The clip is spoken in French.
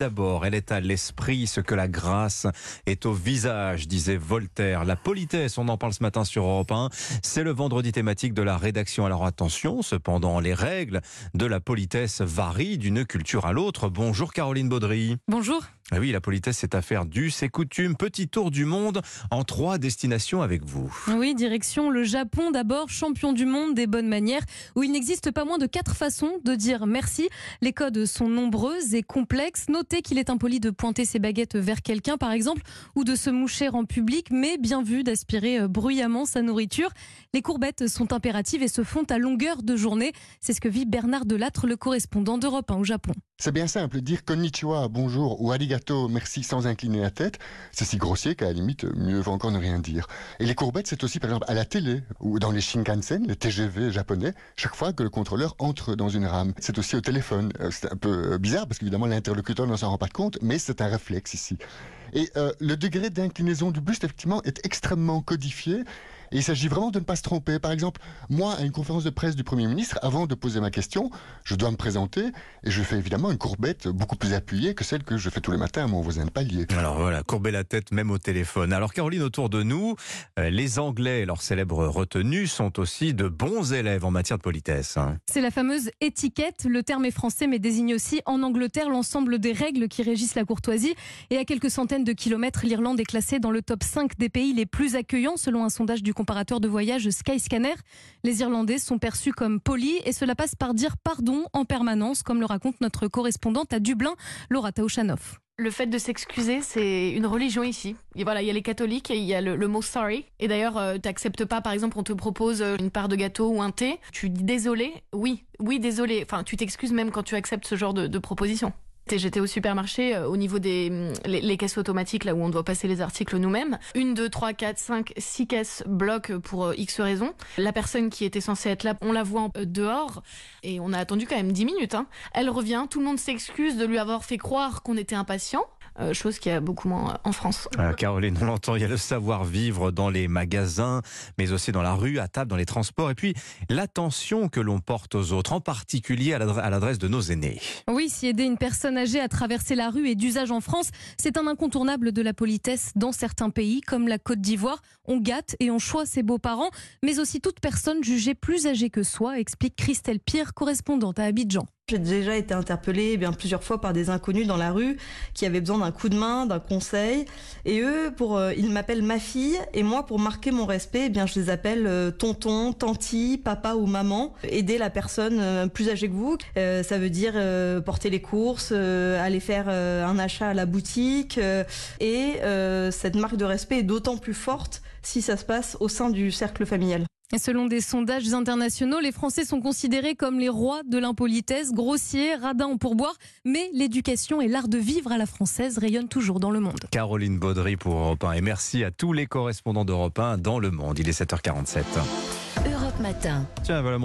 D'abord, elle est à l'esprit ce que la grâce est au visage, disait Voltaire. La politesse, on en parle ce matin sur Europe 1, c'est le vendredi thématique de la rédaction. Alors attention, cependant, les règles de la politesse varient d'une culture à l'autre. Bonjour Caroline Baudry. Bonjour. Ah oui, la politesse, c'est affaire du, c'est coutume. Petit tour du monde en trois destinations avec vous. Oui, direction le Japon d'abord, champion du monde des bonnes manières, où il n'existe pas moins de quatre façons de dire merci. Les codes sont nombreuses et complexes. Notez qu'il est impoli de pointer ses baguettes vers quelqu'un, par exemple, ou de se moucher en public, mais bien vu d'aspirer euh, bruyamment sa nourriture. Les courbettes sont impératives et se font à longueur de journée. C'est ce que vit Bernard Delattre, le correspondant d'Europe 1 au Japon. C'est bien simple, dire konnichiwa, bonjour ou arigato, merci sans incliner la tête, c'est si grossier qu'à la limite, mieux vaut encore ne rien dire. Et les courbettes, c'est aussi par exemple à la télé ou dans les Shinkansen, les TGV japonais, chaque fois que le contrôleur entre dans une rame. C'est aussi au téléphone. Euh, c'est un peu euh, bizarre parce qu'évidemment l'interlocuteur ne s'en rend pas compte, mais c'est un réflexe ici. Et euh, le degré d'inclinaison du buste, effectivement, est extrêmement codifié. Et il s'agit vraiment de ne pas se tromper. Par exemple, moi, à une conférence de presse du Premier ministre, avant de poser ma question, je dois me présenter et je fais évidemment une courbette beaucoup plus appuyée que celle que je fais tous les matins à mon voisin de palier. Alors voilà, courber la tête même au téléphone. Alors Caroline, autour de nous, euh, les Anglais, leurs célèbres retenues, sont aussi de bons élèves en matière de politesse. hein. C'est la fameuse étiquette. Le terme est français, mais désigne aussi en Angleterre l'ensemble des règles qui régissent la courtoisie. Et à quelques centaines de kilomètres, l'Irlande est classée dans le top 5 des pays les plus accueillants, selon un sondage du comparateur de voyage Skyscanner. Les Irlandais sont perçus comme polis et cela passe par dire pardon en permanence, comme le raconte notre correspondante à Dublin, Laura Taouchanoff. Le fait de s'excuser, c'est une religion ici. Voilà, il y a les catholiques et il y a le, le mot sorry. Et d'ailleurs, euh, t'acceptes pas, par exemple, on te propose euh, une part de gâteau ou un thé. Tu dis désolé. Oui, oui, désolé. Enfin, tu t'excuses même quand tu acceptes ce genre de, de proposition. J'étais au supermarché euh, au niveau des hum, les, les caisses automatiques là où on doit passer les articles nous-mêmes. Une, deux, trois, quatre, cinq, six caisses bloquent pour euh, X raisons. La personne qui était censée être là, on la voit euh, dehors et on a attendu quand même 10 minutes. Hein. Elle revient, tout le monde s'excuse de lui avoir fait croire qu'on était impatient. Euh, chose qu'il y a beaucoup moins euh, en France. Euh, Caroline, on l'entend, il y a le savoir-vivre dans les magasins, mais aussi dans la rue, à table, dans les transports, et puis l'attention que l'on porte aux autres, en particulier à l'adresse de nos aînés. Oui, si aider une personne âgée à traverser la rue est d'usage en France, c'est un incontournable de la politesse dans certains pays, comme la Côte d'Ivoire. On gâte et on choisit ses beaux-parents, mais aussi toute personne jugée plus âgée que soi, explique Christelle Pierre, correspondante à Abidjan. J'ai déjà été interpellée eh bien plusieurs fois par des inconnus dans la rue qui avaient besoin d'un coup de main, d'un conseil. Et eux, pour euh, ils m'appellent ma fille et moi, pour marquer mon respect, eh bien je les appelle euh, tonton, tanti, papa ou maman. Aider la personne euh, plus âgée que vous, ça veut dire porter les courses, aller faire un achat à la boutique. et cette marque de respect est d'autant plus forte si ça se passe au sein du cercle familial. Et selon des sondages internationaux, les Français sont considérés comme les rois de l'impolitesse, grossiers, radins en pourboire, mais l'éducation et l'art de vivre à la française rayonnent toujours dans le monde. Caroline Baudry pour Europe 1, et merci à tous les correspondants d'Europe 1 dans le monde. Il est 7h47. Europe Matin. Tiens, voilà